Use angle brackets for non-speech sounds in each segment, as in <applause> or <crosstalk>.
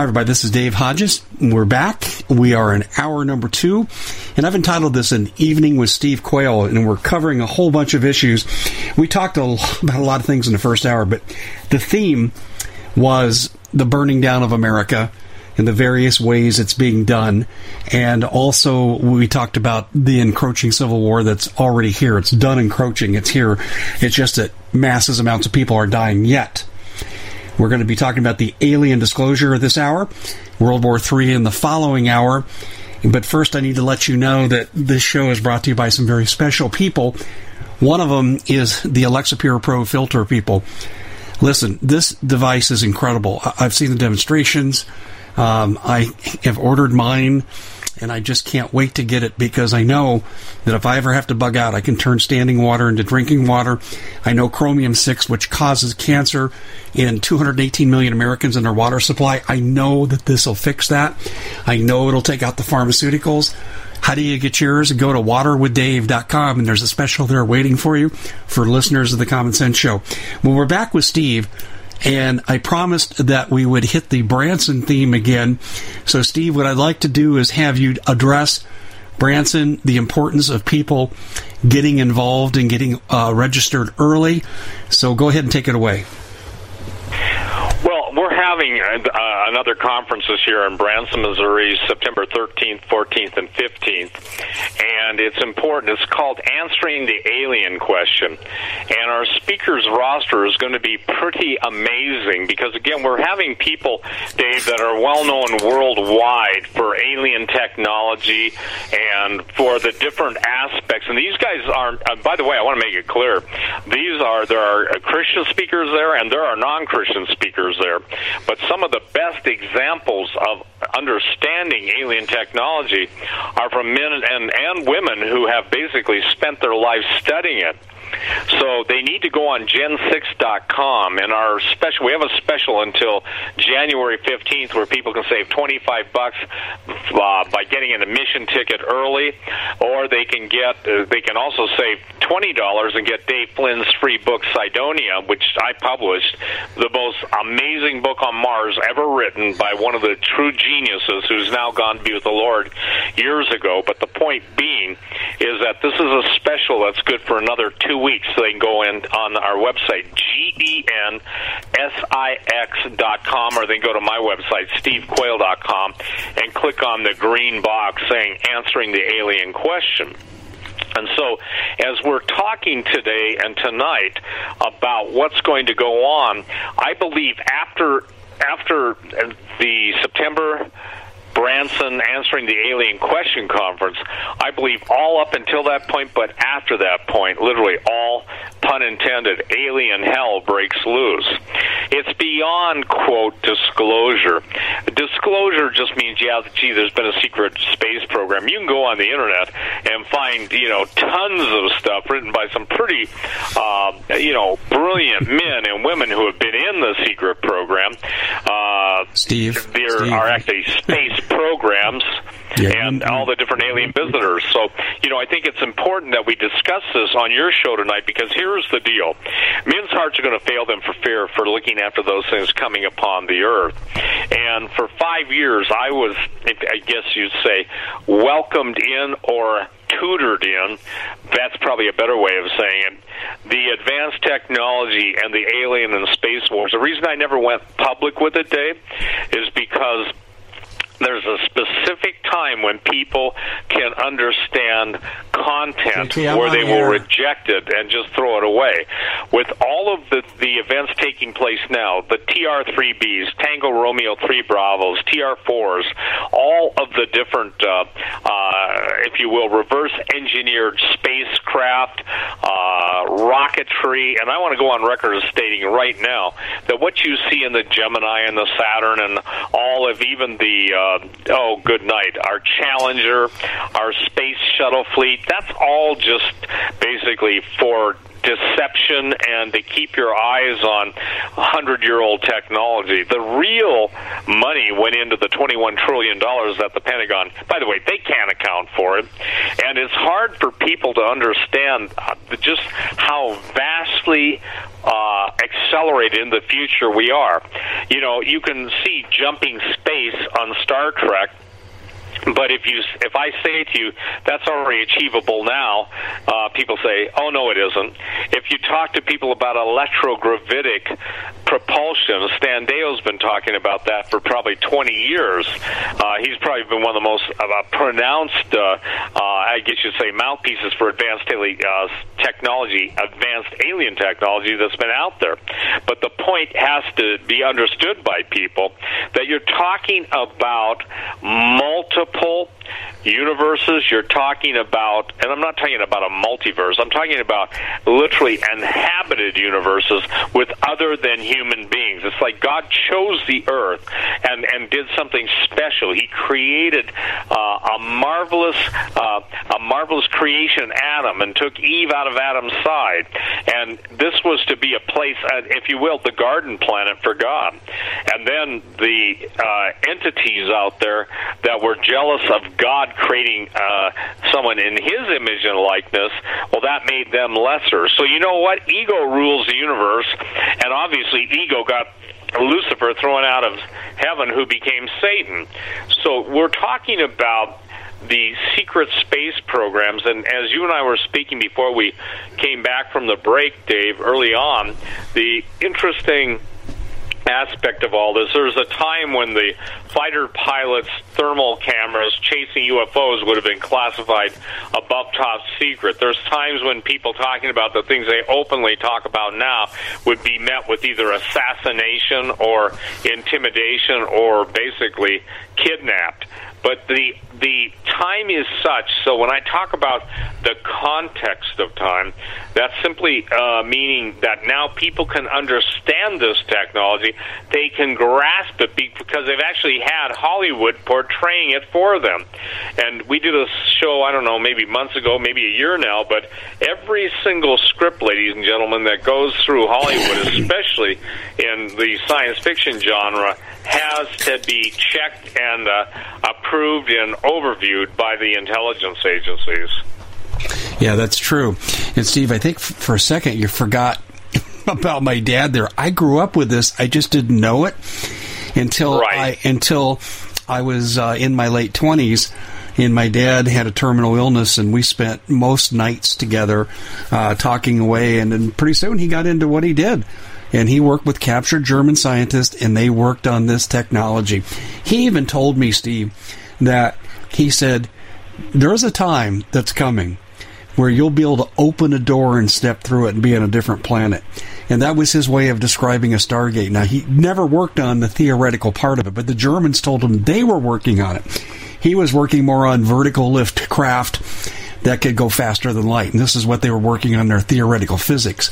Hi, everybody. This is Dave Hodges. We're back. We are in hour number two, and I've entitled this An Evening with Steve Quayle, and we're covering a whole bunch of issues. We talked about a lot of things in the first hour, but the theme was the burning down of America and the various ways it's being done. And also, we talked about the encroaching civil war that's already here. It's done encroaching, it's here. It's just that masses amounts of people are dying yet. We're going to be talking about the alien disclosure this hour, World War III in the following hour. But first, I need to let you know that this show is brought to you by some very special people. One of them is the Alexa Pure Pro filter people. Listen, this device is incredible. I've seen the demonstrations. Um, I have ordered mine and I just can't wait to get it because I know that if I ever have to bug out, I can turn standing water into drinking water. I know chromium 6, which causes cancer in 218 million Americans in their water supply. I know that this will fix that. I know it'll take out the pharmaceuticals. How do you get yours? Go to waterwithdave.com and there's a special there waiting for you for listeners of the Common Sense Show. Well, we're back with Steve. And I promised that we would hit the Branson theme again. So, Steve, what I'd like to do is have you address Branson, the importance of people getting involved and getting uh, registered early. So, go ahead and take it away uh, another conference this year in Branson, Missouri, September 13th, 14th, and 15th. And it's important. It's called Answering the Alien Question. And our speakers roster is going to be pretty amazing because, again, we're having people, Dave, that are well known worldwide for alien technology and for the different aspects. And these guys aren't, uh, by the way, I want to make it clear. These are, there are Christian speakers there and there are non Christian speakers there. But some of the best examples of understanding alien technology are from men and, and women who have basically spent their lives studying it. So they need to go on gen6.com and our special we have a special until January 15th where people can save 25 bucks uh, by getting an admission ticket early or they can get uh, they can also save $20 and get Dave Flynn's free book Cydonia which I published the most amazing book on Mars ever written by one of the true geniuses who's now gone to be with the Lord years ago. But the point being is that this is a special that's good for another 2 weeks. So they can go in on our website, G-E-N-S-I-X.com, or they can go to my website, stevequayle.com, and click on the green box saying answering the alien question. And so, as we're talking today and tonight about what's going to go on, I believe after after the September Branson answering the alien question conference, I believe all up until that point, but after that point, literally all pun intended, alien hell breaks loose. It's beyond, quote, disclosure. Disclosure just means, yeah, gee, there's been a secret space program. You can go on the internet and find, you know, tons of stuff written by some pretty, uh, you know, brilliant <laughs> men and women who have been in the secret program. Uh, Steve. There Steve. are actually space programs yeah. and all the different alien visitors. So, you know, I think it's important that we discuss this on your show tonight because here's the deal. Men's hearts are going to fail them for fear for looking after those things coming upon the earth. And for five years, I was, I guess you'd say, welcomed in or tutored in. That's probably a better way of saying it. The advanced technology and the alien and space wars. The reason I never went public with it, Dave, is because there's a specific time when people can understand content where they will reject it and just throw it away. With all of the, the events taking place now, the TR-3Bs, Tango Romeo 3 Bravos, TR-4s, all of the different, uh, uh, if you will, reverse engineered spacecraft, uh, rocketry, and I want to go on record as stating right now that what you see in the Gemini and the Saturn and all of even the uh, oh, good night, our Challenger, our space shuttle fleet, that's all just basically for deception and to keep your eyes on 100 year old technology. The real money went into the $21 trillion that the Pentagon, by the way, they can't account for it. And it's hard for people to understand uh, just how vastly uh, accelerated in the future we are. You know, you can see jumping space on Star Trek but if you if I say to you that's already achievable now, uh, people say, "Oh no, it isn't." If you talk to people about electrogravitic propulsion, Stan Deyo's been talking about that for probably 20 years. Uh, he's probably been one of the most uh, pronounced, uh, I guess you'd say, mouthpieces for advanced uh, technology, advanced alien technology that's been out there. But the point has to be understood by people that you're talking about multiple multiple universes. You're talking about, and I'm not talking about a multiverse. I'm talking about literally inhabited universes with other than human beings. It's like God chose the earth and and did something special. He created uh, a marvelous uh, a marvelous creation, Adam, and took Eve out of Adam's side. And this was to be a place, uh, if you will, the garden planet for God. And then the uh, entities out there that were jealous of God creating uh, someone in His image and likeness, well, that made them lesser. So you know what? Ego rules the universe, and obviously, ego got Lucifer thrown out of heaven, who became Satan. So we're talking about the secret space programs. And as you and I were speaking before we came back from the break, Dave, early on, the interesting aspect of all this. There's a time when the fighter pilots' thermal cameras chasing UFOs would have been classified above top secret. There's times when people talking about the things they openly talk about now would be met with either assassination or intimidation or basically kidnapped. But the the time is such. So when I talk about the context of time, that's simply uh, meaning that now people can understand this technology. They can grasp it because they've actually had Hollywood portraying it for them. And we did a show, I don't know, maybe months ago, maybe a year now, but every single script, ladies and gentlemen, that goes through Hollywood, <coughs> especially in the science fiction genre, has to be checked and uh, approved and overviewed by the intelligence agencies. Yeah, that's true. And Steve, I think for a second you forgot <laughs> about my dad there. I grew up with this. I just didn't know it until right. I until I was uh, in my late twenties. And my dad had a terminal illness, and we spent most nights together uh, talking away. And then pretty soon he got into what he did and he worked with captured German scientists, and they worked on this technology. He even told me, Steve, that he said, There's a time that's coming where you'll be able to open a door and step through it and be on a different planet. And that was his way of describing a Stargate. Now, he never worked on the theoretical part of it, but the Germans told him they were working on it. He was working more on vertical lift craft that could go faster than light. And this is what they were working on their theoretical physics.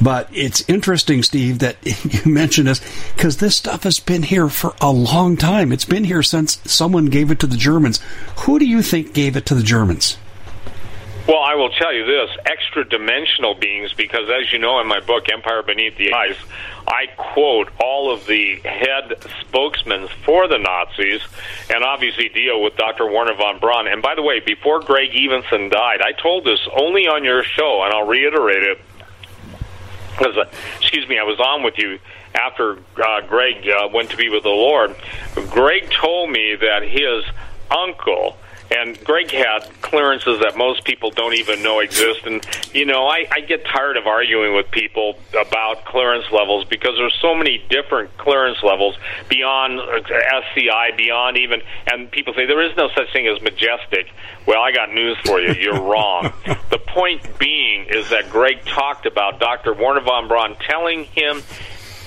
But it's interesting, Steve, that <laughs> you mentioned this because this stuff has been here for a long time. It's been here since someone gave it to the Germans. Who do you think gave it to the Germans? Well, I will tell you this extra dimensional beings, because as you know in my book, Empire Beneath the Ice, I quote all of the head spokesmen for the Nazis and obviously deal with Dr. Werner von Braun. And by the way, before Greg Evensen died, I told this only on your show, and I'll reiterate it. Because, uh, excuse me, I was on with you after uh, Greg uh, went to be with the Lord. Greg told me that his uncle and Greg had clearances that most people don't even know exist. And you know, I, I get tired of arguing with people about clearance levels because there's so many different clearance levels beyond SCI, beyond even. And people say there is no such thing as majestic. Well, I got news for you. You're <laughs> wrong. the point being is that Greg talked about Dr. Werner von Braun telling him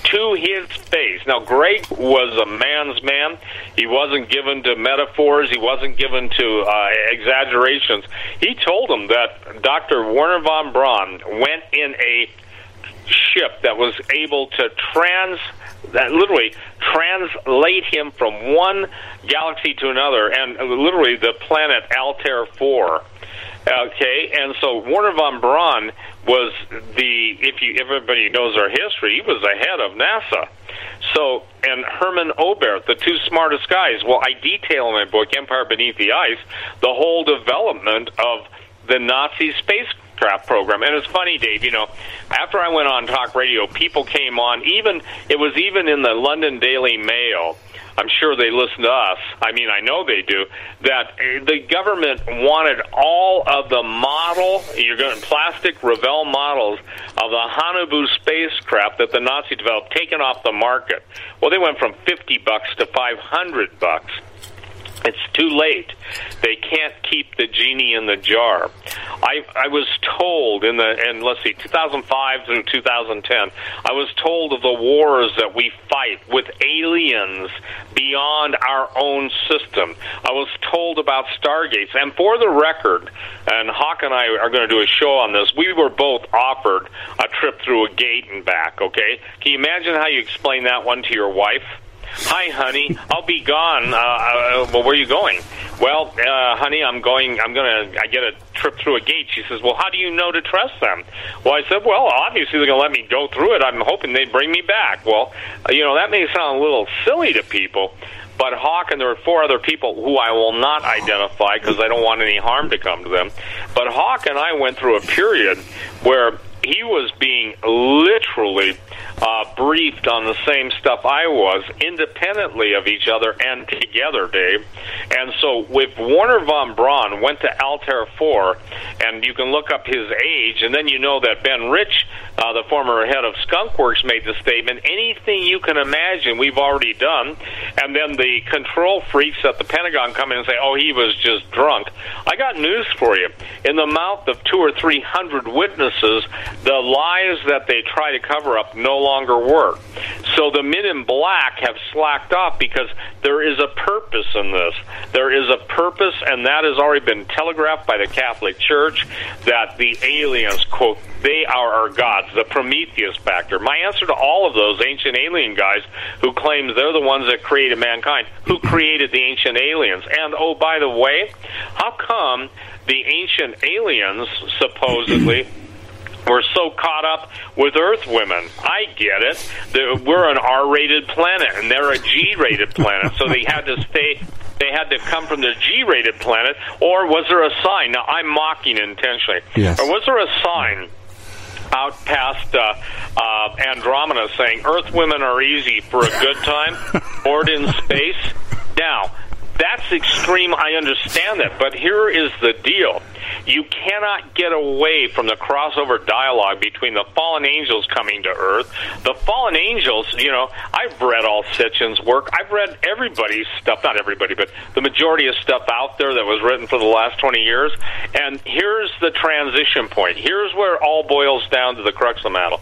to his face. Now, Greg was a man's man. He wasn't given to metaphors. He wasn't given to uh, exaggerations. He told him that Dr. Werner von Braun went in a ship that was able to trans that literally translate him from one galaxy to another and literally the planet Altair 4 Okay, and so Werner von Braun was the if you everybody knows our history, he was the head of NASA. So and Hermann Oberth, the two smartest guys. Well, I detail in my book Empire Beneath the Ice the whole development of the Nazi spacecraft program. And it's funny, Dave, you know, after I went on talk radio, people came on, even, it was even in the London Daily Mail I'm sure they listen to us. I mean, I know they do. That uh, the government wanted all of the model, you're going plastic Revell models of the Haunebu spacecraft that the Nazi developed, taken off the market. Well, they went from 50 bucks to 500 bucks. It's too late. They can't keep the genie in the jar. I I was told in the and let's see 2005 through 2010 I was told of the wars that we fight with aliens beyond our own system. I was told about stargates and for the record and Hawk and I are going to do a show on this. We were both offered a trip through a gate and back, okay? Can you imagine how you explain that one to your wife? Hi, honey. I'll be gone. Uh, uh, well, where are you going? Well, uh, honey, I'm going. I'm gonna. I get a trip through a gate. She says, "Well, how do you know to trust them?" Well, I said, "Well, obviously they're gonna let me go through it. I'm hoping they bring me back." Well, uh, you know that may sound a little silly to people, but Hawk and there were four other people who I will not identify because I don't want any harm to come to them. But Hawk and I went through a period where he was being literally uh, briefed on the same stuff I was, independently of each other and together, Dave. And so, if Werner von Braun went to Altair 4, and you can look up his age, and then you know that Ben Rich, uh, the former head of Skunkworks, made the statement anything you can imagine, we've already done. And then the control freaks at the Pentagon come in and say, oh, he was just drunk. I got news for you. In the mouth of two or three hundred witnesses, the lies that they try to cover up no longer work. So the men in black have slacked off because there is a purpose in this. There is a purpose, and that has already been telegraphed by the Catholic Church that the aliens, quote, they are our gods, the Prometheus factor. My answer to all of those ancient alien guys who claim they're the ones that created mankind, who created the ancient aliens. And oh, by the way, how come the ancient aliens supposedly we're so caught up with Earth women. I get it. we're an R-rated planet, and they're a G-rated planet, so they had to stay. They had to come from the G-rated planet, or was there a sign? Now I'm mocking intentionally. Yes. Or was there a sign? out past uh, uh, Andromeda saying Earth women are easy for a good time, bored in space. Now, that's extreme. I understand that, but here is the deal. You cannot get away from the crossover dialogue between the fallen angels coming to Earth. The fallen angels, you know, I've read all Sitchin's work. I've read everybody's stuff, not everybody, but the majority of stuff out there that was written for the last 20 years. And here's the transition point. Here's where all boils down to the crux of the matter.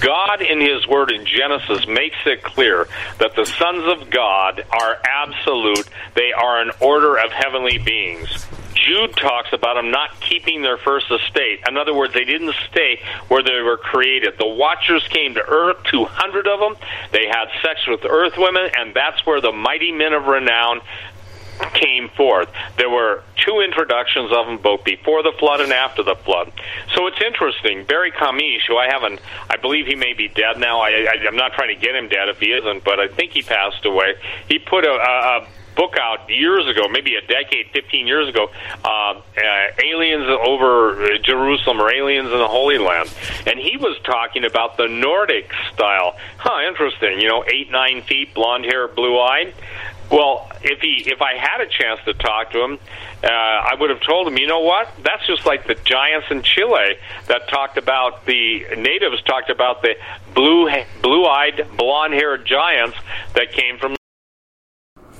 God, in His Word in Genesis, makes it clear that the sons of God are absolute. They are an order of heavenly beings. Jude talks about them not keeping their first estate. In other words, they didn't stay where they were created. The Watchers came to Earth, 200 of them. They had sex with Earth women, and that's where the mighty men of renown came forth. There were two introductions of them, both before the flood and after the flood. So it's interesting. Barry Chamish, who I haven't, I believe he may be dead now. I, I, I'm not trying to get him dead if he isn't, but I think he passed away. He put a, a, a book out years ago, maybe a decade, 15 years ago, uh, uh, Aliens Over Jerusalem or Aliens in the Holy Land. And he was talking about the Nordic style. Huh, interesting. You know, eight, nine feet, blonde hair, blue eyed. Well, if he if I had a chance to talk to him, uh, I would have told him, you know what? That's just like the giants in Chile that talked about the natives talked about the blue blue-eyed, blonde-haired giants that came from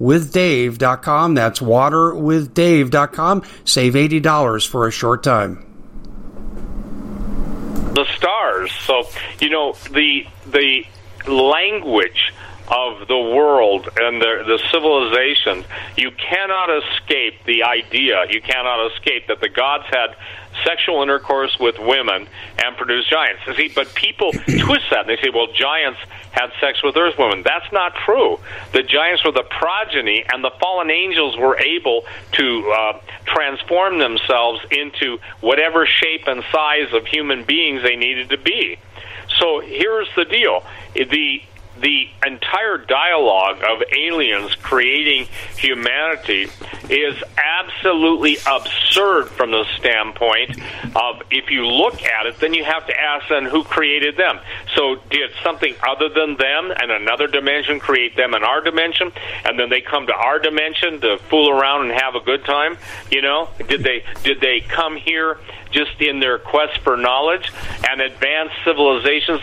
waterwithdave.com. That's waterwithdave.com. Save $80 for a short time. The stars. So, you know, the the language of the world and the, the civilization, you cannot escape the idea, you cannot escape that the gods had sexual intercourse with women and produced giants. See, but people <coughs> twist that and they say, well, giants had sex with earth women. That's not true. The giants were the progeny, and the fallen angels were able to uh, transform themselves into whatever shape and size of human beings they needed to be. So here's the deal: the the entire dialogue of aliens creating humanity is absolutely absurd from the standpoint of if you look at it, then you have to ask then who created them. So did something other than them and another dimension create them in our dimension, and then they come to our dimension to fool around and have a good time? You know, did they did they come here just in their quest for knowledge and advanced civilizations?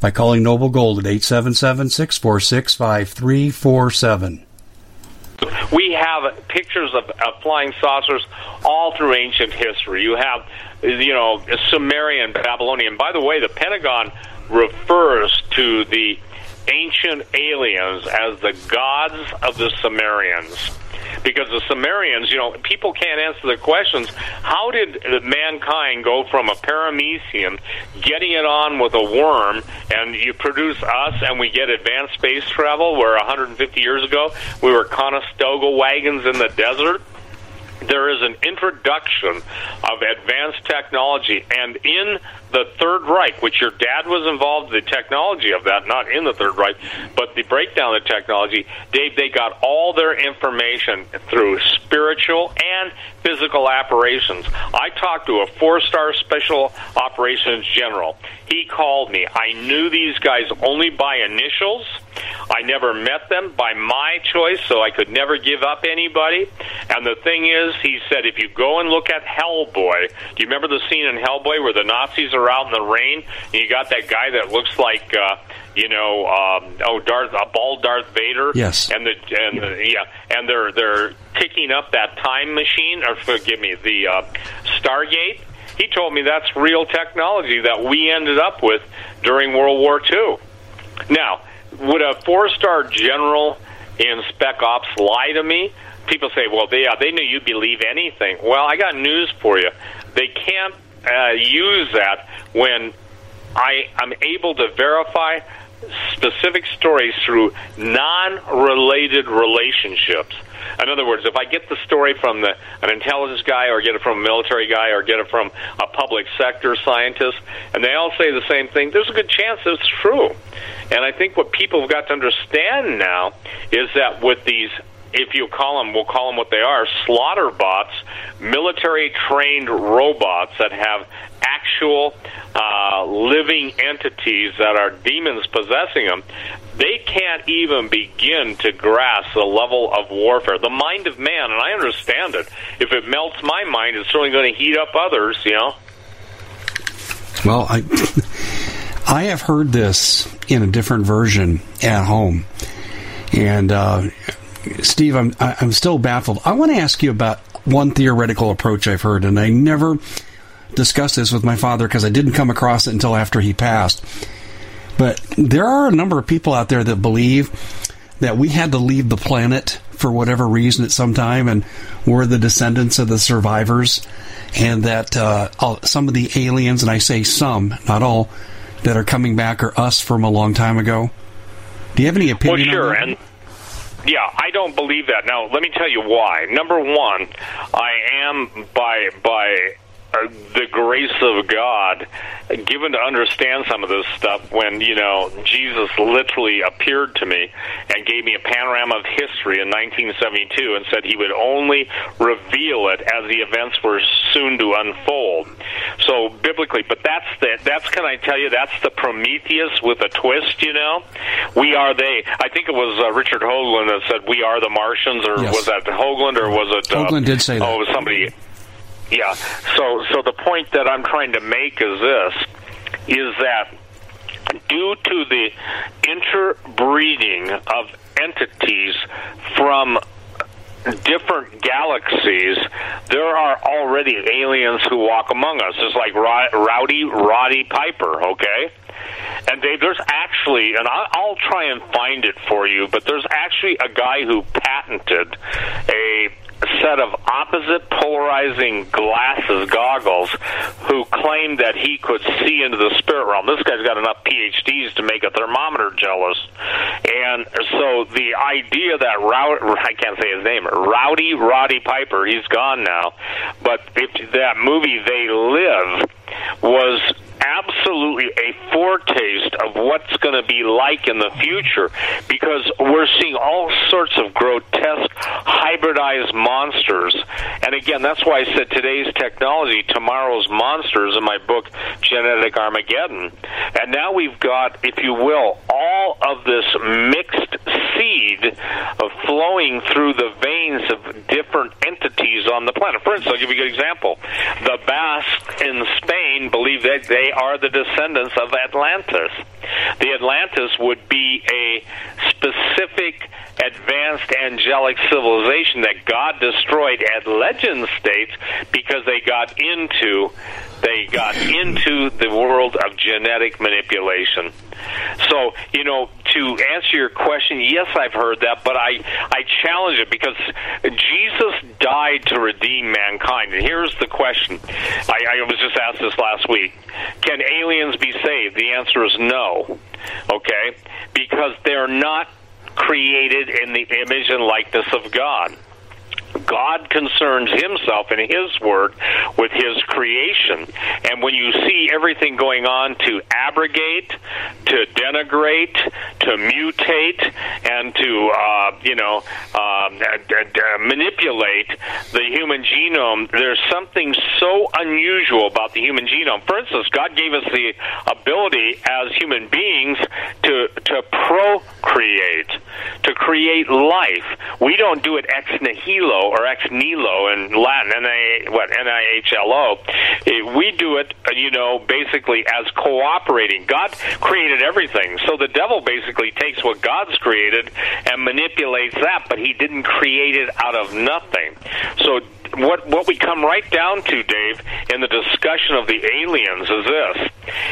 by calling Noble Gold at 877 646 5347. We have pictures of, of flying saucers all through ancient history. You have, you know, Sumerian, Babylonian. By the way, the Pentagon refers to the ancient aliens as the gods of the Sumerians because the Sumerians, you know, people can't answer the questions. How did mankind go from a paramecium, getting it on with a worm, and you produce us, and we get advanced space travel? Where 150 years ago we were Conestoga wagons in the desert there is an introduction of advanced technology, and in the Third Reich, which your dad was involved in the technology of that, not in the Third Reich, but the breakdown of technology, Dave, they got all their information through spiritual and physical operations. I talked to a four star special operations general. He called me. I knew these guys only by initials. I never met them by my choice, so I could never give up anybody. And the thing is, he said, if you go and look at Hellboy, do you remember the scene in Hellboy where the Nazis are out in the rain and you got that guy that looks like, uh, you know, um, oh, Darth, a bald Darth Vader. Yes. And the and yeah, the, yeah and they're they're picking up that time machine, or forgive me, the uh, Stargate. He told me that's real technology that we ended up with during World War II. Now, would a four-star general in Spec Ops lie to me? People say, "Well, they uh, they knew you'd believe anything." Well, I got news for you. They can't uh, use that when I am able to verify specific stories through non-related relationships. In other words, if I get the story from the, an intelligence guy, or get it from a military guy, or get it from a public sector scientist, and they all say the same thing, there's a good chance it's true. And I think what people have got to understand now is that with these if you call them, we'll call them what they are, slaughter bots, military trained robots that have actual uh, living entities that are demons possessing them, they can't even begin to grasp the level of warfare. The mind of man, and I understand it. If it melts my mind, it's certainly going to heat up others, you know? Well, I, <laughs> I have heard this in a different version at home. And, uh, Steve, I'm I'm still baffled. I want to ask you about one theoretical approach I've heard, and I never discussed this with my father because I didn't come across it until after he passed. But there are a number of people out there that believe that we had to leave the planet for whatever reason at some time, and we're the descendants of the survivors, and that uh, some of the aliens, and I say some, not all, that are coming back are us from a long time ago. Do you have any opinion? Well, sure, and yeah, I don't believe that. Now, let me tell you why. Number one, I am by by the grace of God given to understand some of this stuff when you know Jesus literally appeared to me and gave me a panorama of history in 1972 and said he would only reveal it as the events were soon to unfold. So biblically, but that's the that's can I tell you that's the Prometheus with a twist. You know, we are they. I think it was uh, Richard Hoagland that said we are the Martians, or yes. was that Hoagland, or was it? Uh, Hoagland did say that. Oh, it was somebody. Yeah. So so the point that I'm trying to make is this is that due to the interbreeding of entities from different galaxies, there are already aliens who walk among us. It's like Rowdy Roddy Piper, okay? And Dave, there's actually, and I'll try and find it for you, but there's actually a guy who patented a set of opposite polarizing glasses, goggles, who claimed that he could see into the spirit realm. This guy's got enough PhDs to make a thermometer jealous. And so the idea that Rowdy, I can't say his name, Rowdy Roddy Piper, he's gone now, but if that movie They Live was absolutely a foretaste of what's going to be like in the future because we're seeing all sorts of grotesque hybridized monsters. And again, that's why I said today's technology, tomorrow's monsters in my book, Genetic Armageddon. And now we've got, if you will, all of this mixed seed of flowing through the veins of different entities on the planet. For instance, I'll give you a good example. The Basques in Spain believe that they are the descendants of Atlantis. The Atlantis would be a specific advanced angelic civilization that God destroyed at legend states because they got into they got into the world of genetic manipulation. So, you know, to answer your question, yes, I've heard that, but I I challenge it because Jesus died to redeem mankind. And here's the question: I, I was just asked this last week. Can aliens be saved? The answer is no. Okay, because they're not created in the image and likeness of God. God concerns himself in his word with his creation. And when you see everything going on to abrogate, to denigrate, to mutate, and to, uh, you know, uh, manipulate the human genome, there's something so unusual about the human genome. For instance, God gave us the ability as human beings to, to procreate, to create life. We don't do it ex nihilo or ex nihilo in Latin, N-I, what, N-I-H-L-O. Eh, we do it, uh, you know, basically as cooperating. God created everything, so the devil basically takes what God's created and manipulates that, but he didn't create it out of nothing. So what what we come right down to, Dave, in the discussion of the aliens is this: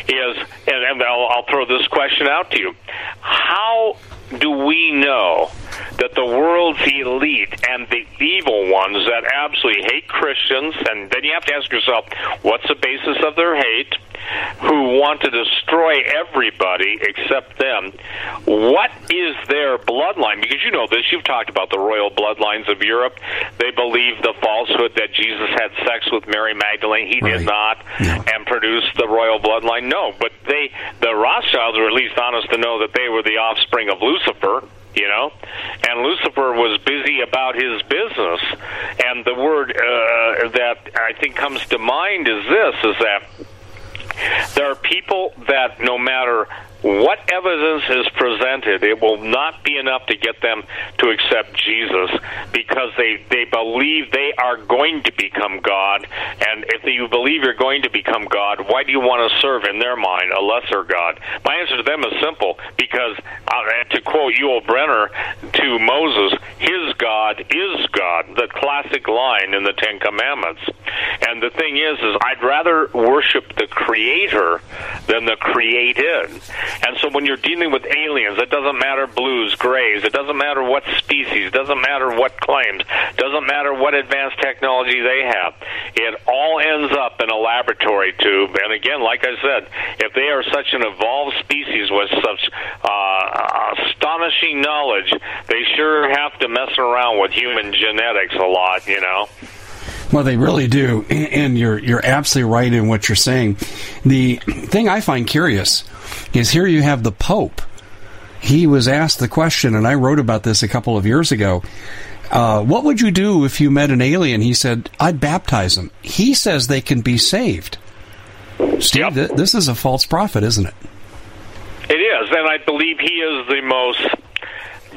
is and, and I'll, I'll throw this question out to you: How do we know that the world's elite and the evil ones that absolutely hate Christians, and then you have to ask yourself, what's the basis of their hate? Who want to destroy everybody except them? What is their bloodline? Because you know this, you've talked about the royal bloodlines of Europe. They believe the falsehood that Jesus had sex with Mary Magdalene. He right. did not, yeah. and produced the royal bloodline. No, but they, the Rothschilds, were at least honest to know that they were the offspring of Lucifer you know? And lucifer was busy about his business. And the word uh, that i think comes to mind is this is that there are people that no matter what evidence is presented, it will not be enough to get them to accept Jesus because they, they believe they are going to become God. And if you believe you're going to become God, why do you want to serve, in their mind, a lesser God? My answer to them is simple because, uh, to quote Yul Brynner to Moses, his God is God, the classic line in the Ten Commandments. And the thing is, is I'd rather worship the Creator than the created. And so when you're dealing with aliens, it doesn't matter blues, grays, it doesn't matter what species, it doesn't matter what claims, it doesn't matter what advanced technology they have. It all ends up in a laboratory tube. And again, like I said, if they are such an evolved species with such uh, astonishing knowledge, they sure have to mess around with human genetics a lot, you know. Well, they really do, and you're you're absolutely right in what you're saying. The thing I find curious is here you have the Pope. He was asked the question, and I wrote about this a couple of years ago. Uh, what would you do if you met an alien? He said, I'd baptize them. He says they can be saved. Steve, yep. this is a false prophet, isn't it? It is, and I believe he is the most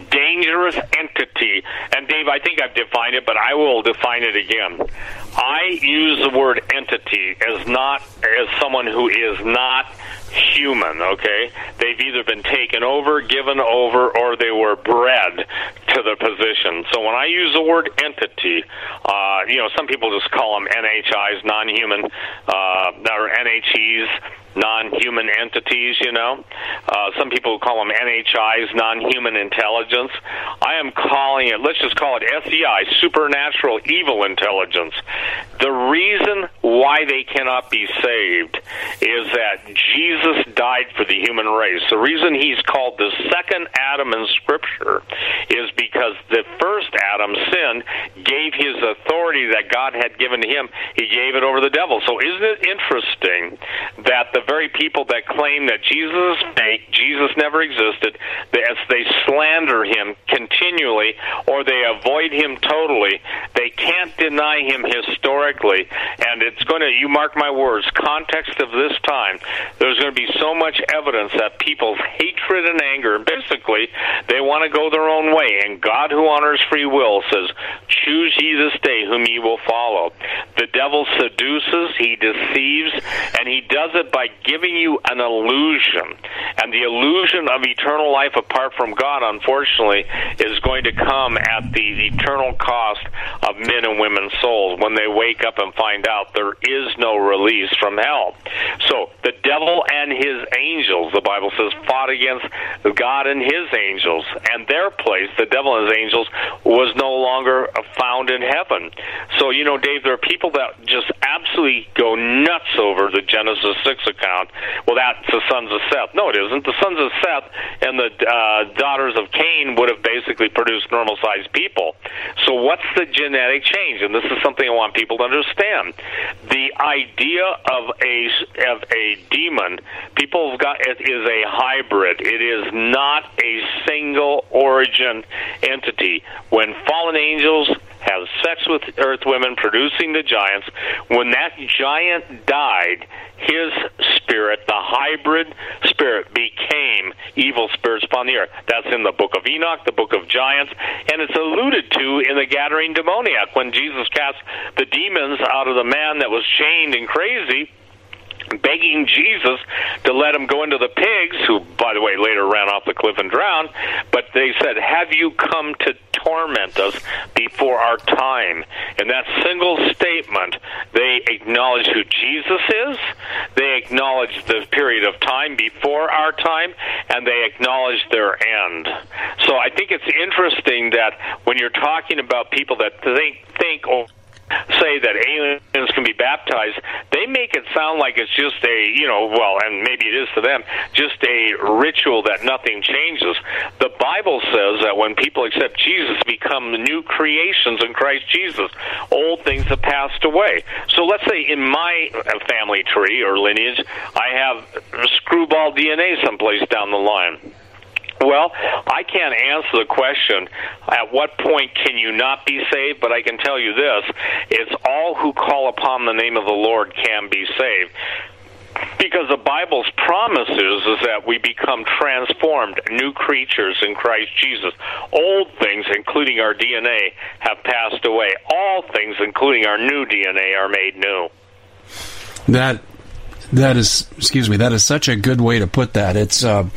dangerous entity. And Dave, I think I've defined it, but I will define it again. I use the word entity as not as someone who is not human, okay? They've either been taken over, given over, or they were bred to the position. So when I use the word entity, uh, you know, some people just call them NHIs, non-human, uh, or NHEs, non-human entities. You know, uh, some people call them NHIs, non-human intelligence. I am calling it. Let's just call it SEI, supernatural evil intelligence. The reason why they cannot be saved is that Jesus died for the human race. The reason he's called the second Adam in Scripture is because the first Adam sinned, gave his authority that God had given to him, he gave it over the devil. So isn't it interesting that the very people that claim that Jesus is fake, Jesus never existed, as they slander him continually or they avoid him totally, they can't deny him historically. And it's going to, you mark my words, context of this time, there's going to be so much evidence that people's hatred and anger, basically, they want to go their own way. And God, who honors free will, says, Choose ye this day whom ye will follow. The devil seduces, he deceives, and he does it by giving you an illusion. And the illusion of eternal life apart from God, unfortunately, is going to come at the eternal cost of men and women's souls when they wake up and find out there is no release from hell. So the devil and his angels, the Bible says, fought against God and his angels, and their place, the devil and his angels, was no longer found in heaven. So, you know, Dave, there are people that just absolutely go nuts over the Genesis 6 account. Well, that's the sons of Seth. No, it isn't. The sons of Seth and the uh, daughters of Cain would have basically produced normal sized people. So, what's the genetic change? And this is something I want people to understand. The idea of a of a demon, people have got it is a hybrid. It is not a single origin entity. When fallen angels have sex with earth women, producing the giants. When that giant died, his spirit, the hybrid spirit, became evil spirits upon the earth. That's in the book of Enoch, the book of Giants, and it's alluded to in the Gadarene demoniac when Jesus cast the demons out of the man that was chained and crazy begging Jesus to let him go into the pigs, who, by the way, later ran off the cliff and drowned. But they said, Have you come to torment us before our time? In that single statement, they acknowledge who Jesus is, they acknowledge the period of time before our time, and they acknowledge their end. So I think it's interesting that when you're talking about people that think, think oh, say that aliens can be baptized, they make it sound like it's just a, you know, well, and maybe it is to them, just a ritual that nothing changes. The Bible says that when people accept Jesus, become new creations in Christ Jesus. Old things have passed away. So let's say in my family tree or lineage, I have screwball DNA someplace down the line. Well, I can't answer the question at what point can you not be saved, but I can tell you this it's all who call upon the name of the Lord can be saved. Because the Bible's promise is, is that we become transformed, new creatures in Christ Jesus. Old things, including our DNA, have passed away. All things, including our new DNA, are made new. That that is, excuse me, that is such a good way to put that. It's uh,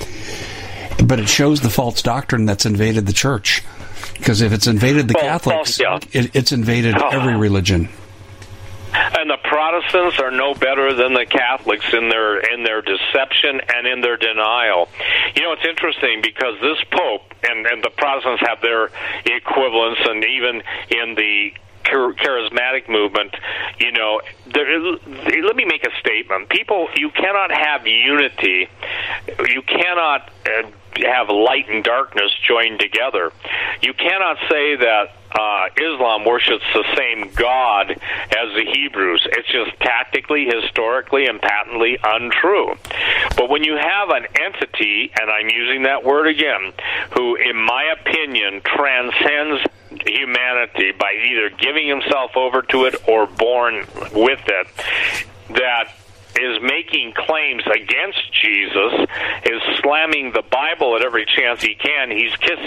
but it shows the false doctrine that's invaded the church. Because if it's invaded the well, Catholics, yeah. it, it's invaded oh. every religion. And the Protestants are no better than the Catholics in their in their deception and in their denial. You know, it's interesting because this Pope and, and the Protestants have their equivalents, and even in the charismatic movement, you know, let me make a statement. People, you cannot have unity. You cannot uh, have light and darkness joined together. You cannot say that uh, Islam worships the same God as the Hebrews. It's just tactically, historically, and patently untrue. But when you have an entity, and I'm using that word again, who, in my opinion, transcends humanity by either giving himself over to it or born with it, that is making claims against Jesus, is slamming the Bible at every chance he can. He's kissing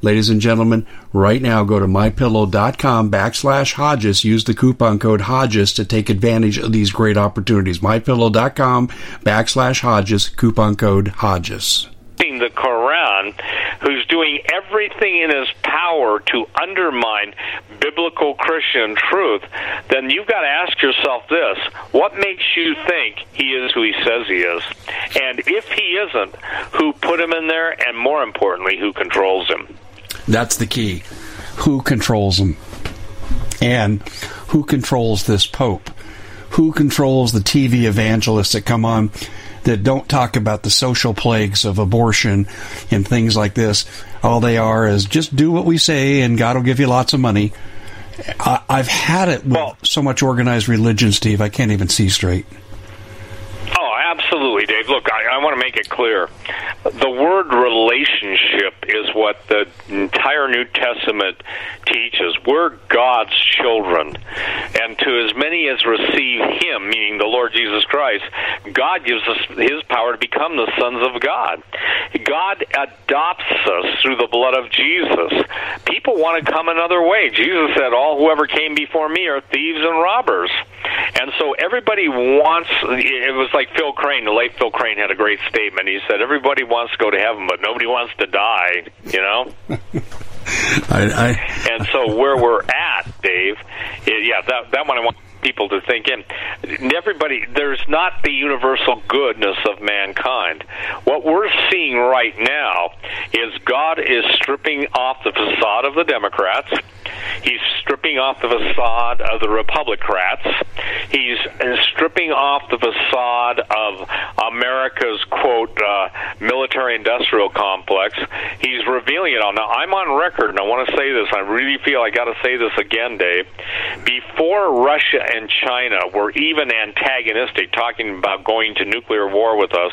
Ladies and gentlemen, right now go to mypillow.com backslash Hodges. Use the coupon code Hodges to take advantage of these great opportunities. Mypillow.com backslash Hodges, coupon code Hodges the Quran, who's doing everything in his power to undermine biblical Christian truth, then you've got to ask yourself this what makes you think he is who he says he is? And if he isn't, who put him in there? And more importantly, who controls him? That's the key. Who controls them? And who controls this Pope? Who controls the TV evangelists that come on that don't talk about the social plagues of abortion and things like this. All they are is just do what we say and God will give you lots of money. I, have had it with well, so much organized religion, Steve, I can't even see straight. Oh, absolutely, Dave. Look, I, I want to make it clear. The word relationship is what the entire New Testament teaches. We're God's children. And to as many as receive Him, meaning the Lord Jesus Christ, God gives us His power to become the sons of God. God adopts us through the blood of Jesus. People want to come another way. Jesus said, All whoever came before me are thieves and robbers. And so everybody wants, it was like Phil Crane, the late Phil Crane had a great statement. He said, Everybody wants to go to heaven, but nobody wants to die, you know? <laughs> I, I, and so where we're at, Dave, yeah, that that one I want people to think in. Everybody, there's not the universal goodness of mankind. What we're seeing right now is God is stripping off the facade of the Democrats. He's stripping off the facade of the Republicrats. He's stripping off the facade of America's quote uh, military-industrial complex. He's revealing it all. Now, I'm on record, and I want to say this. I really feel I got to say this again, Dave. Before Russia and China were even antagonistic, talking about going to nuclear war with us.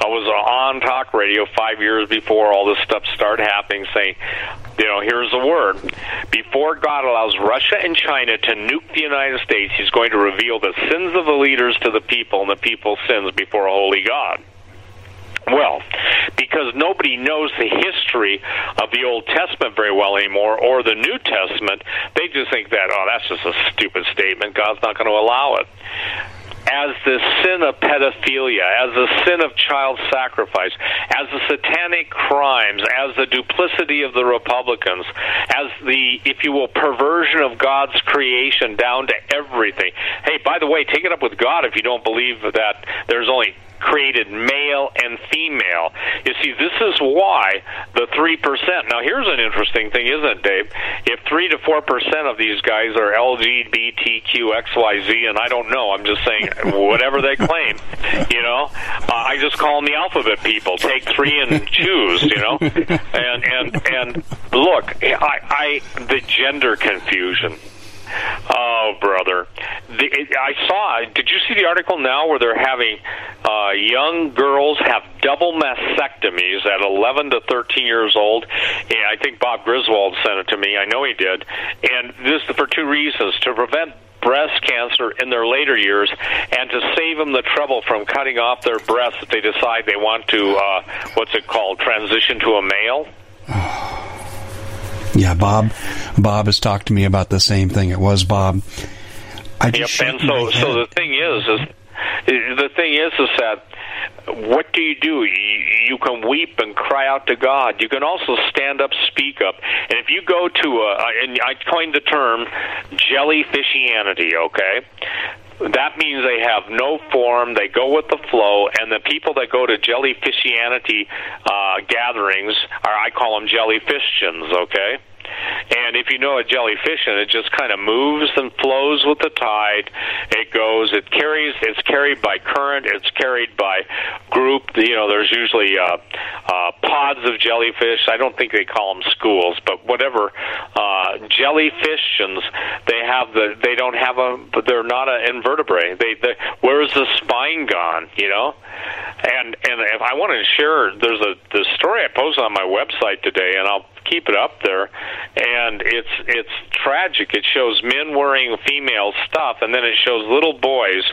I was on talk radio five years before all this stuff started happening, saying, you know, here's the word. Before God allows Russia and China to nuke the United States, He's going to reveal the sins of the leaders to the people and the people's sins before a holy God. Well, because nobody knows the history of the Old Testament very well anymore, or the New Testament, they just think that, oh, that's just a stupid statement. God's not going to allow it as the sin of pedophilia, as the sin of child sacrifice, as the satanic crimes, as the duplicity of the Republicans, as the, if you will, perversion of God's creation down to everything. Hey, by the way, take it up with God if you don't believe that there's only created male and female. You see, this is why the 3%. Now, here's an interesting thing, isn't it, Dave? If 3 to 4% of these guys are LGBTQXYZ, and I don't know, I'm just saying <laughs> whatever they claim, you know, uh, I just call them the alphabet people. Take three and choose, you know? <laughs> And, and, and look, I, I, the gender confusion Oh, brother! The, it, I saw. Did you see the article now where they're having uh, young girls have double mastectomies at 11 to 13 years old? And I think Bob Griswold sent it to me. I know he did. And this for two reasons: to prevent breast cancer in their later years and to save them the trouble from cutting off their breasts if they decide they want to uh, what's it called transition to a male <sighs> <sighs> <sighs> yeah, Bob. Bob has talked to me about the same thing. It was Bob. I yep. And so, so the thing is, is the thing is, is that what do you do? You, you can weep and cry out to God. You can also stand up, speak up. And if you go to a, and I coined the term jellyfishianity, okay? That means they have no form. They go with the flow, and the people that go to jellyfishianity uh, gatherings are I call them jellyfishians. Okay. And if you know a jellyfish, and it just kind of moves and flows with the tide. It goes. It carries. It's carried by current. It's carried by group. You know, there's usually uh, uh, pods of jellyfish. I don't think they call them schools, but whatever. Uh, jellyfishians. They have the. They don't have a. They're not an invertebrate. They. they where's the spine gone? You know. And and if I want to share, there's a the story I posted on my website today, and I'll keep it up there, and it's it's tragic. It shows men wearing female stuff, and then it shows little boys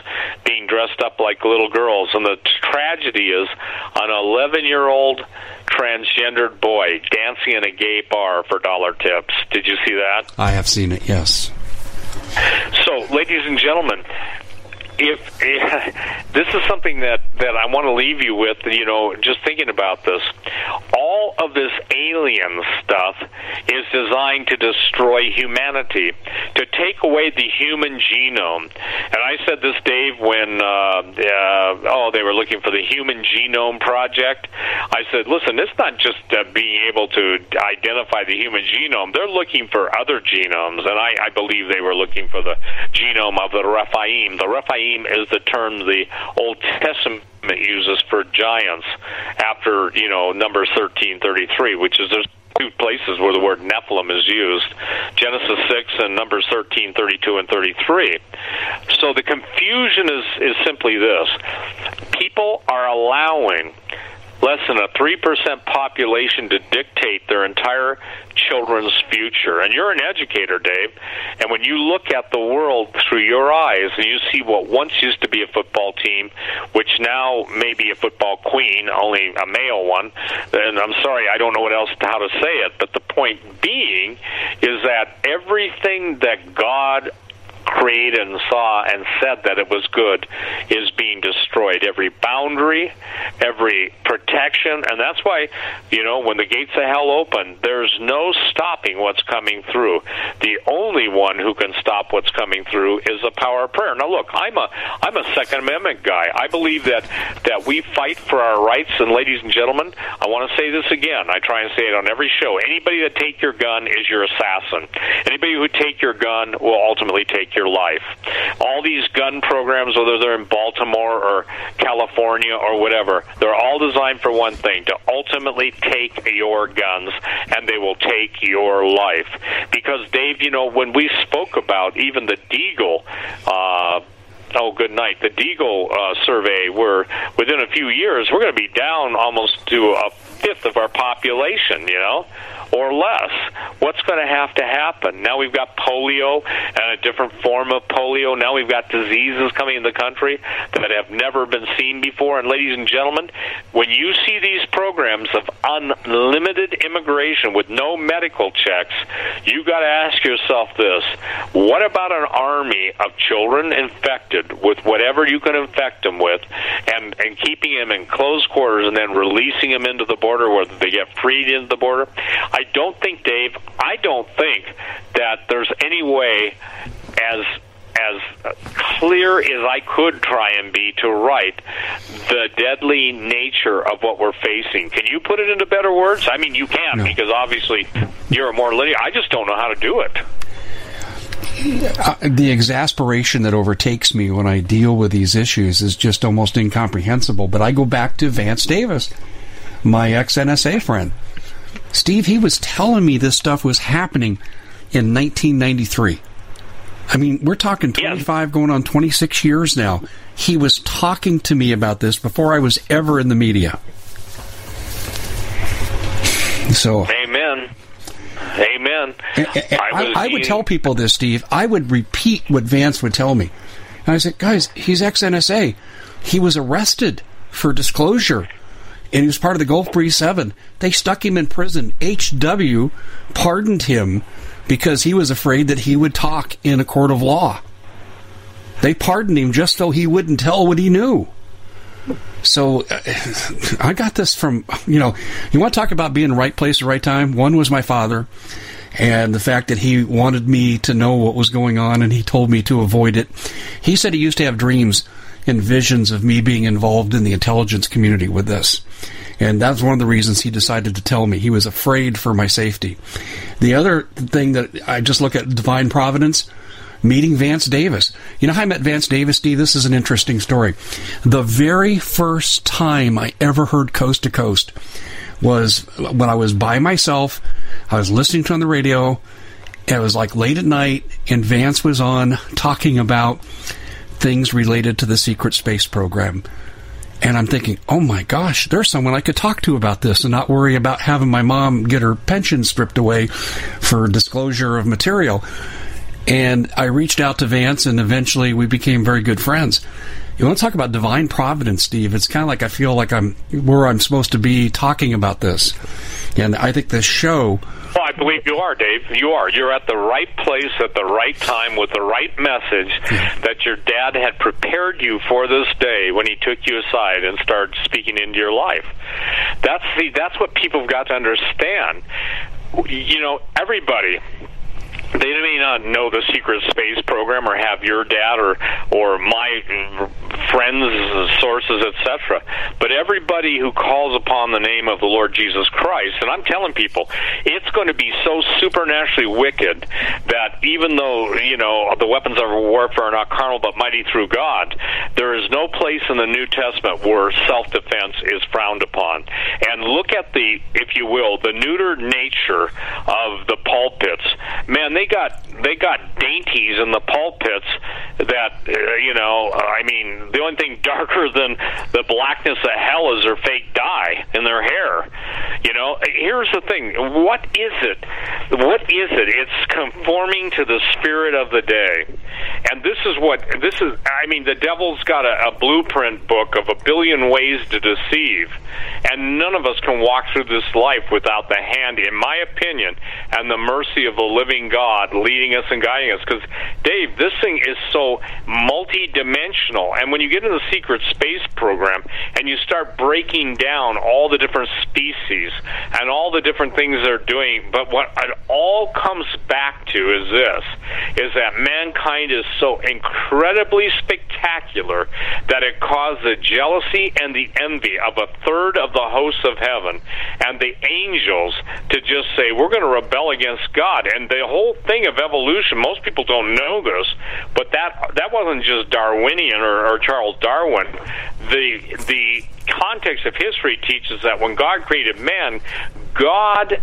being dressed up like little girls. And the tragedy is an 11 year old transgendered boy dancing in a gay bar for dollar tips. Did you see that? I have seen it, yes. So, ladies and gentlemen, if, if <laughs> this is something that that I want to leave you with, you know, just thinking about this, all of this alien stuff is designed to destroy humanity, to take away the human genome. And I said this, Dave, when uh, uh, oh they were looking for the Human Genome Project. I said, listen, it's not just uh, being able to identify the human genome; they're looking for other genomes, and I, I believe they were looking for the genome of the Rephaim. The Rephaim is the term the Old Testament uses for giants after, you know, Numbers 1333, which is there's two places where the word Nephilim is used Genesis 6 and Numbers 13, 32, and 33. So the confusion is, is simply this people are allowing less than a 3% population to dictate their entire children's future. And you're an educator, Dave. And when you look at the world through your eyes and you see what once used to be a football team, which now may be a football queen, only a male one, and I'm sorry, I don't know what else how to say it, but the point being is that everything that God created and saw and said that it was good is being destroyed. Every boundary, every protection, and that's why, you know, when the gates of hell open, there's no stopping what's coming through. The only one who can stop what's coming through is the power of prayer. Now, look, I'm a I'm a Second Amendment guy. I believe that that we fight for our rights. And ladies and gentlemen, I want to say this again. I try and say it on every show. Anybody that take your gun is your assassin. Anybody who take your gun will ultimately take your life. All these gun programs, whether they're in Baltimore or California or whatever, they're all designed for one thing to ultimately take your guns and they will take your life. Because, Dave, you know, when we spoke about even the Deagle, uh, oh, good night. The Deagle uh, survey, where within a few years we're going to be down almost to a fifth of our population. You know, or less. What's going to have to happen? Now we've got polio and a different form of polio. Now we've got diseases coming in the country that have never been seen before. And ladies and gentlemen, when you see these programs of unlimited immigration with no medical checks, you've got to ask yourself this: What about an army of children infected with whatever you can infect them with, and and keeping them in close quarters and then releasing them into the border where they get freed into the border? I don't think, Dave, I don't think that there's any way as as clear as I could try and be to write the deadly nature of what we're facing. Can you put it into better words? I mean, you can no. because obviously you're a more linear. I just don't know how to do it. Uh, the exasperation that overtakes me when I deal with these issues is just almost incomprehensible. But I go back to Vance Davis, my ex NSA friend. Steve, he was telling me this stuff was happening in 1993. I mean, we're talking 25 going on 26 years now. He was talking to me about this before I was ever in the media. So, amen. Amen. I, I, I, would tell people this, Steve. I would repeat what Vance would tell me. And I said, guys, he's ex NSA. He was arrested for disclosure and he was part of the Gulf Breeze 7. They stuck him in prison. HW pardoned him because he was afraid that he would talk in a court of law. They pardoned him just so he wouldn't tell what he knew. So uh, <laughs> I got this from, you know, you want to talk about being the right place at the right time? One was my father, and the fact that he wanted me to know what was going on and he told me to avoid it. He said he used to have dreams and visions of me being involved in the intelligence community with this. And that's one of the reasons he decided to tell me. He was afraid for my safety. The other thing that I just look at divine providence, meeting Vance Davis. You know how I met Vance Davis, Steve? This is an interesting story. The very first time I ever heard Coast to Coast was when I was by myself. I was listening to on the radio. It was like late at night, and Vance was on talking about things related to the secret space program. And I'm thinking, oh my gosh, there's someone I could talk to about this and not worry about having my mom get her pension stripped away for disclosure of material. And I reached out to Vance, and eventually we became very good friends. You want to talk about divine providence, Steve? It's kind of like I feel like I'm where I'm supposed to be talking about this. And I think this show. Well, I believe you are, Dave. You are. You're at the right place at the right time with the right message that your dad had prepared you for this day when he took you aside and started speaking into your life. That's the that's what people have got to understand. You know, everybody they may not know the secret space program or have your dad or or my friends sources etc but everybody who calls upon the name of the lord jesus christ and i'm telling people it's going to be so supernaturally wicked that even though you know the weapons of warfare are not carnal but mighty through god there is no place in the new testament where self-defense is frowned upon. And look at the if you will the neutered nature of the pulpits. Man they they got they got dainties in the pulpits that uh, you know I mean the only thing darker than the blackness of hell is their fake dye in their hair. You know, here's the thing: what is it? What is it? It's conforming to the spirit of the day, and this is what this is. I mean, the devil's got a, a blueprint book of a billion ways to deceive, and none of us can walk through this life without the hand, in my opinion, and the mercy of the living God leading us and guiding us. Because, Dave, this thing is so multi-dimensional. And when you get into the secret space program and you start breaking down all the different species and all the different things they're doing, but what it all comes back to is this, is that mankind is so incredibly spectacular that it caused the jealousy and the envy of a third of the hosts of heaven and the angels to just say, we're going to rebel against God. And the whole thing of evolution. Most people don't know this, but that that wasn't just Darwinian or, or Charles Darwin. The the context of history teaches that when God created man, God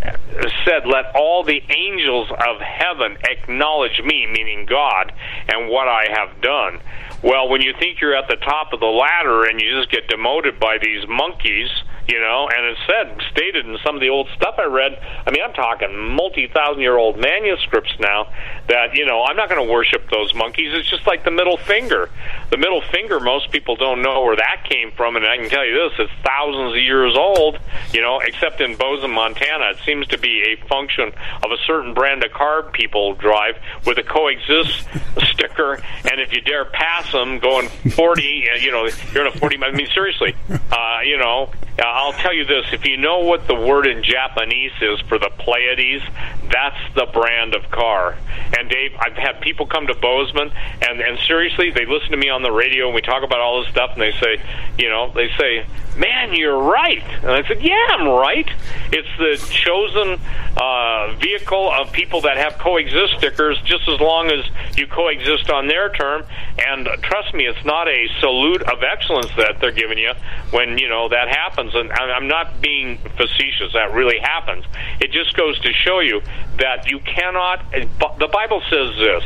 said, Let all the angels of heaven acknowledge me, meaning God, and what I have done. Well, when you think you're at the top of the ladder and you just get demoted by these monkeys, you know, and it's said, stated in some of the old stuff I read. I mean, I'm talking multi thousand year old manuscripts now that, you know, I'm not going to worship those monkeys. It's just like the middle finger. The middle finger, most people don't know where that came from, and I can tell you this, it's thousands of years old, you know, except in Bozeman, Montana. It seems to be a function of a certain brand of car people drive with a coexist <laughs> sticker, and if you dare pass them going 40, uh, you know, you're in a 40, I mean, seriously, uh, you know, uh, I'll tell you this: if you know what the word in Japanese is for the Pleiades, that's the brand of car. And Dave, I've had people come to Bozeman, and and seriously, they listen to me on the radio, and we talk about all this stuff, and they say, you know, they say, "Man, you're right." And I said, "Yeah, I'm right. It's the chosen uh, vehicle of people that have coexist stickers, just as long as you coexist on their term." And trust me, it's not a salute of excellence that they're giving you when you know that happens. And I'm not being facetious. That really happens. It just goes to show you that you cannot. The Bible says this: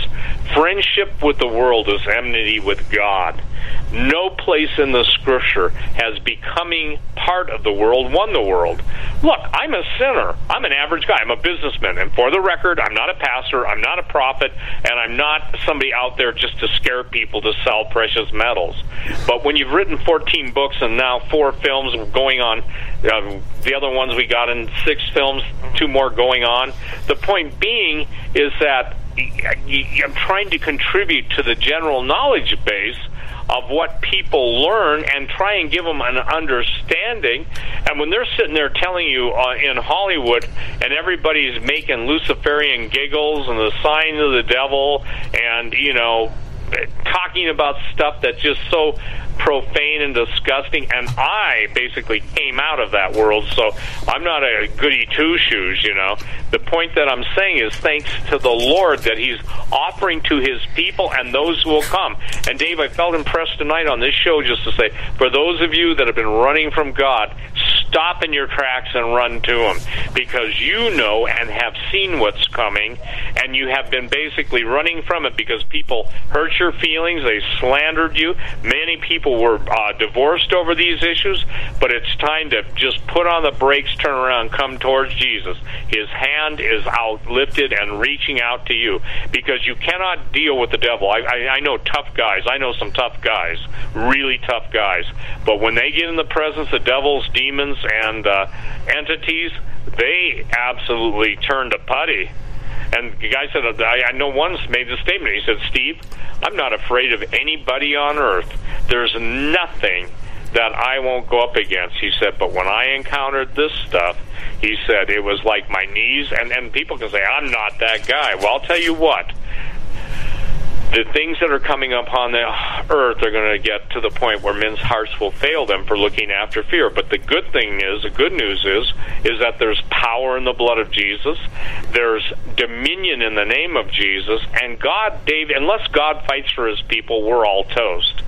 friendship with the world is enmity with God. No place in the Scripture has becoming part of the world won the world. Look, I'm a sinner. I'm an average guy. I'm a businessman. And for the record, I'm not a pastor. I'm not a prophet. And I'm not somebody out there just to scare people to sell precious metals. But when you've written 14 books and now four films going on, uh, the other ones we got in six films, two more going on, the point being is that I'm trying to contribute to the general knowledge base of what people learn and try and give them an understanding. And when they're sitting there telling you uh, in Hollywood and everybody's making Luciferian giggles and the sign of the devil and, you know, talking about stuff that's just so profane and disgusting. And I basically came out of that world, so I'm not a goody two shoes, you know. The point that I'm saying is thanks to the Lord that He's offering to His people and those who will come. And Dave, I felt impressed tonight on this show just to say, for those of you that have been running from God, stop in your tracks and run to Him because you know and have seen what's coming, and you have been basically running from it because people hurt your feelings, they slandered you. Many people people were uh, divorced over these issues, but it's time to just put on the brakes, turn around, come towards Jesus. His hand is out, lifted, and reaching out to you because you cannot deal with the devil. I, I, I know tough guys. I know some tough guys, really tough guys. But when they get in the presence of devils, demons, and uh, entities, they absolutely turn to putty. And the guy said, I, I know once made the statement. He said, Steve, I'm not afraid of anybody on earth. There's nothing that I won't go up against. He said, but when I encountered this stuff, he said it was like my knees. And, and people can say, I'm not that guy. Well, I'll tell you what the things that are coming upon the earth are going to get to the point where men's hearts will fail them for looking after fear. But the good thing is, the good news is, is that there's power in the blood of Jesus. There's dominion in the name of Jesus. And God, Dave, unless God fights for his people, we're all toast.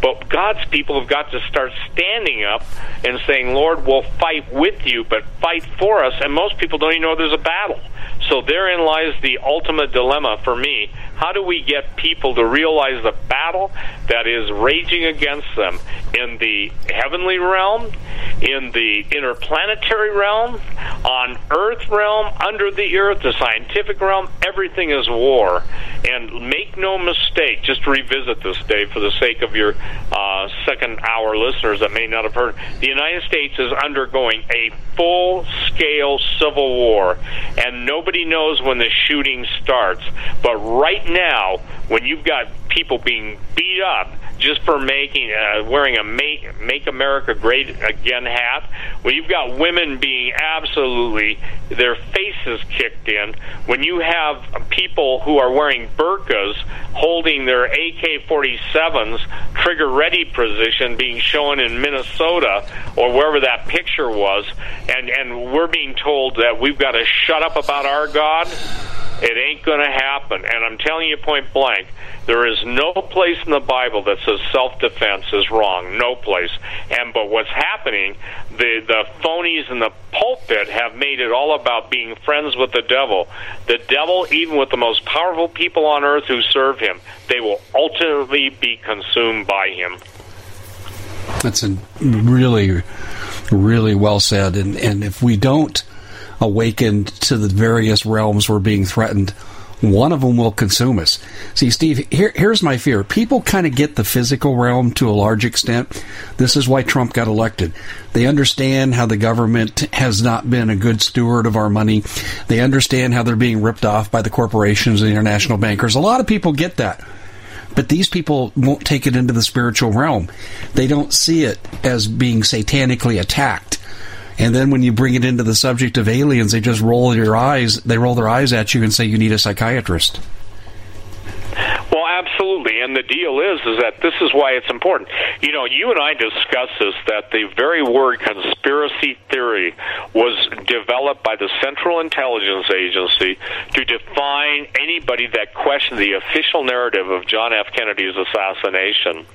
But God's people have got to start standing up and saying, Lord, we'll fight with you, but fight for us. And most people don't even know there's a battle. So therein lies the ultimate dilemma for me. How do we get people to realize the battle that is raging against them in the heavenly realm, in the interplanetary realm, on earth realm, under the earth, the scientific realm? Everything is war. And make no mistake, just revisit this, Dave, for the sake of your uh, second hour listeners that may not have heard. The United States is undergoing a full scale civil war, and nobody knows when the shooting starts. But right now, when you've got people being beat up just for making uh, wearing a make make America great again hat. When you've got women being absolutely their faces kicked in. When you have people who are wearing burqas holding their AK-47s trigger ready position being shown in Minnesota or wherever that picture was and and we're being told that we've got to shut up about our god it ain't going to happen. And I'm telling you point blank, there is no place in the Bible that says self-defense is wrong. No place. And but what's happening, the the phonies in the pulpit have made it all about being friends with the devil. The devil, even with the most powerful people on earth who serve him, they will ultimately be consumed by him. That's a really, really well said. And and if we don't awakened to the various realms we're being threatened, one of them will consume us. See, Steve, here, here's my fear. People kind of get the physical realm to a large extent. This is why Trump got elected. They understand how the government has not been a good steward of our money. They understand how they're being ripped off by the corporations and international bankers. A lot of people get that. But these people won't take it into the spiritual realm. They don't see it as being satanically attacked. And then when you bring it into the subject of aliens, they just roll your eyes. They roll their eyes at you and say you need a psychiatrist. Absolutely, and the deal is is that this is why it's important. You know, you and I discussed this that the very word conspiracy theory was developed by the Central Intelligence Agency to define anybody that questioned the official narrative of John F. Kennedy's assassination.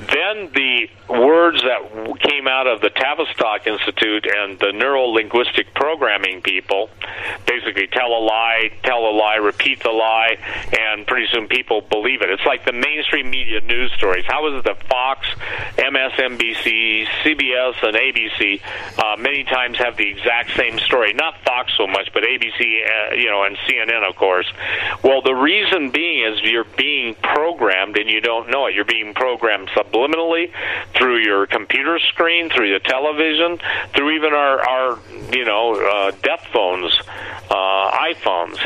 Then the words that came out of the Tavistock Institute and the neuro linguistic programming people basically tell a lie, tell a lie, repeat the lie, and pretty soon people believe it. It's like the mainstream media news stories. How is it that Fox, MSNBC, CBS, and ABC uh, many times have the exact same story? Not Fox so much, but ABC, uh, you know, and CNN, of course. Well, the reason being is you're being programmed and you don't know it. You're being programmed subliminally through your computer screen, through your television, through even our, our you know, uh, death phones, uh, iPhones.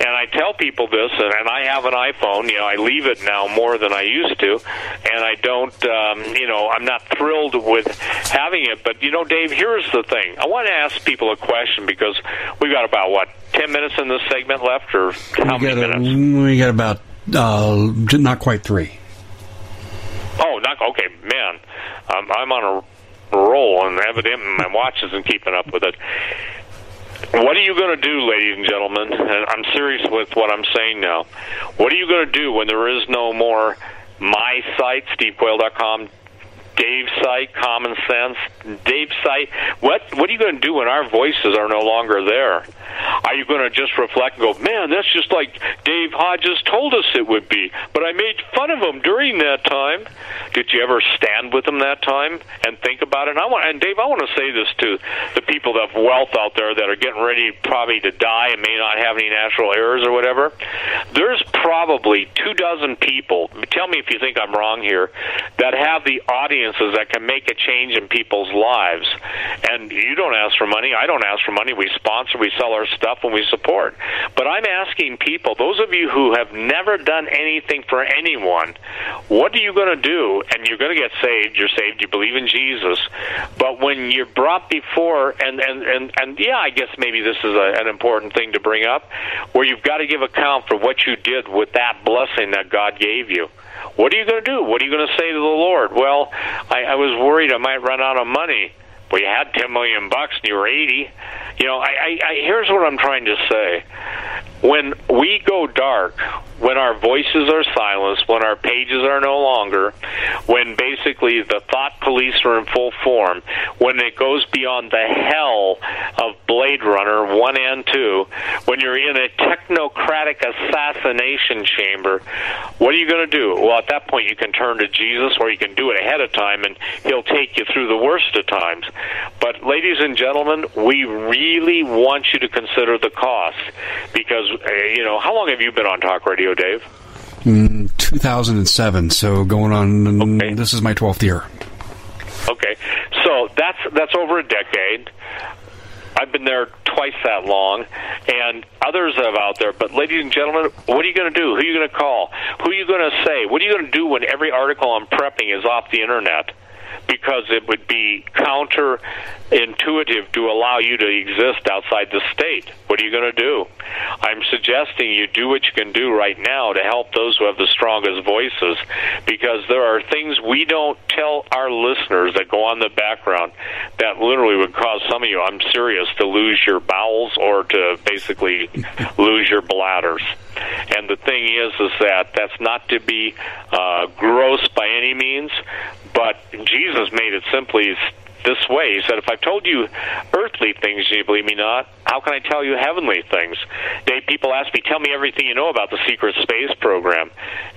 And I tell people this, and, and I have an iPhone. You know, I leave it now more than I used to, and I don't. Um, you know, I'm not thrilled with having it. But you know, Dave, here's the thing. I want to ask people a question because we've got about what ten minutes in this segment left, or how we many got a, minutes? we got about uh, not quite three. Oh, not okay, man. Um, I'm on a roll, and evidently my watch isn't keeping up with it. What are you going to do, ladies and gentlemen? And I'm serious with what I'm saying now. What are you going to do when there is no more my site, stevequayle.com, Dave's site, Common Sense. Dave's site. What what are you going to do when our voices are no longer there? Are you going to just reflect and go, man, that's just like Dave Hodges told us it would be? But I made fun of him during that time. Did you ever stand with him that time and think about it? And I want, and Dave, I want to say this to the people that have wealth out there that are getting ready probably to die and may not have any natural heirs or whatever. There's probably two dozen people. Tell me if you think I'm wrong here. That have the audiences that can make a change in people's lives. And you don't ask for money. I don't ask for money. We sponsor. We sell our stuff and we support. But I'm asking people, those of you who have never done anything for anyone, what are you going to do? And you're going to get saved. You're saved. You believe in Jesus. But when you're brought before, and and and, and yeah, I guess maybe this is a, an important thing to bring up, where you've got to give account for what you did with that blessing that God gave you. What are you going to do? What are you going to say to the Lord? Well, I, I was worried I might run out of money. Well, you had ten million bucks and you were eighty. You know, I, I, I here's what I'm trying to say. When we go dark, when our voices are silenced, when our pages are no longer, when basically the thought police are in full form, when it goes beyond the hell of Blade Runner 1 and 2, when you're in a technocratic assassination chamber, what are you going to do? Well, at that point, you can turn to Jesus or you can do it ahead of time and he'll take you through the worst of times. But, ladies and gentlemen, we really want you to consider the cost because, uh, you know, how long have you been on talk radio? Dave? Mm, 2007. So going on. Okay. This is my 12th year. Okay, so that's that's over a decade. I've been there twice that long, and others have out there. But, ladies and gentlemen, what are you going to do? Who are you going to call? Who are you going to say? What are you going to do when every article on prepping is off the internet? Because it would be counterintuitive to allow you to exist outside the state. What are you going to do? I'm suggesting you do what you can do right now to help those who have the strongest voices because there are things we don't tell our listeners that go on the background that literally would cause some of you, I'm serious, to lose your bowels or to basically lose your bladders. And the thing is, is that that's not to be uh, gross by any means, but Jesus made it simply this way. He said, If I've told you earthly things you believe me not, how can I tell you heavenly things? They, people ask me, Tell me everything you know about the secret space program.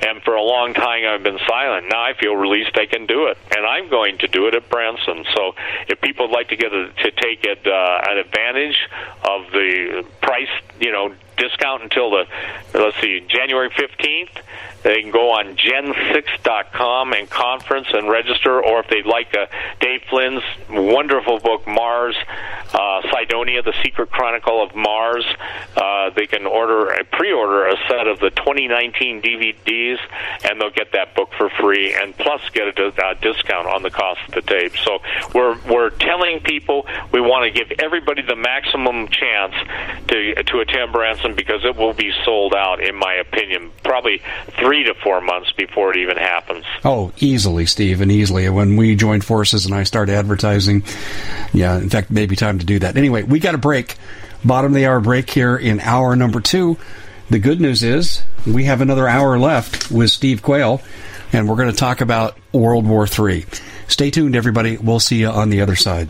And for a long time, I've been silent. Now I feel released I can do it. And I'm going to do it at Branson. So if people would like to get a, to take it, uh, an advantage of the price, you know, discount until the, let's see, January 15th, they can go on gen6.com and conference and register, or if they'd like uh, Dave Flynn's wonderful book, Mars, uh, Cydonia, The Secret Chronicle of Mars, uh, they can order a pre-order a set of the 2019 DVDs, and they'll get that book for free, and plus get a uh, discount on the cost of the tape. So we're we're telling people we want to give everybody the maximum chance to to attend Branson because it will be sold out, in my opinion, probably. Three to four months before it even happens. Oh, easily, Steve, and easily. When we join forces and I start advertising, yeah, in fact, maybe time to do that. Anyway, we got a break. Bottom of the hour break here in hour number two. The good news is we have another hour left with Steve Quayle, and we're going to talk about World War III. Stay tuned, everybody. We'll see you on the other side.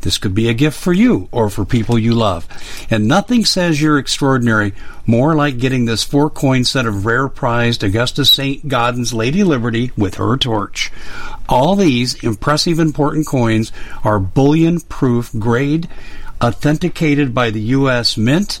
This could be a gift for you or for people you love. And nothing says you're extraordinary more like getting this four coin set of rare prized Augustus St. Gaudens Lady Liberty with her torch. All these impressive important coins are bullion proof grade, authenticated by the U.S. Mint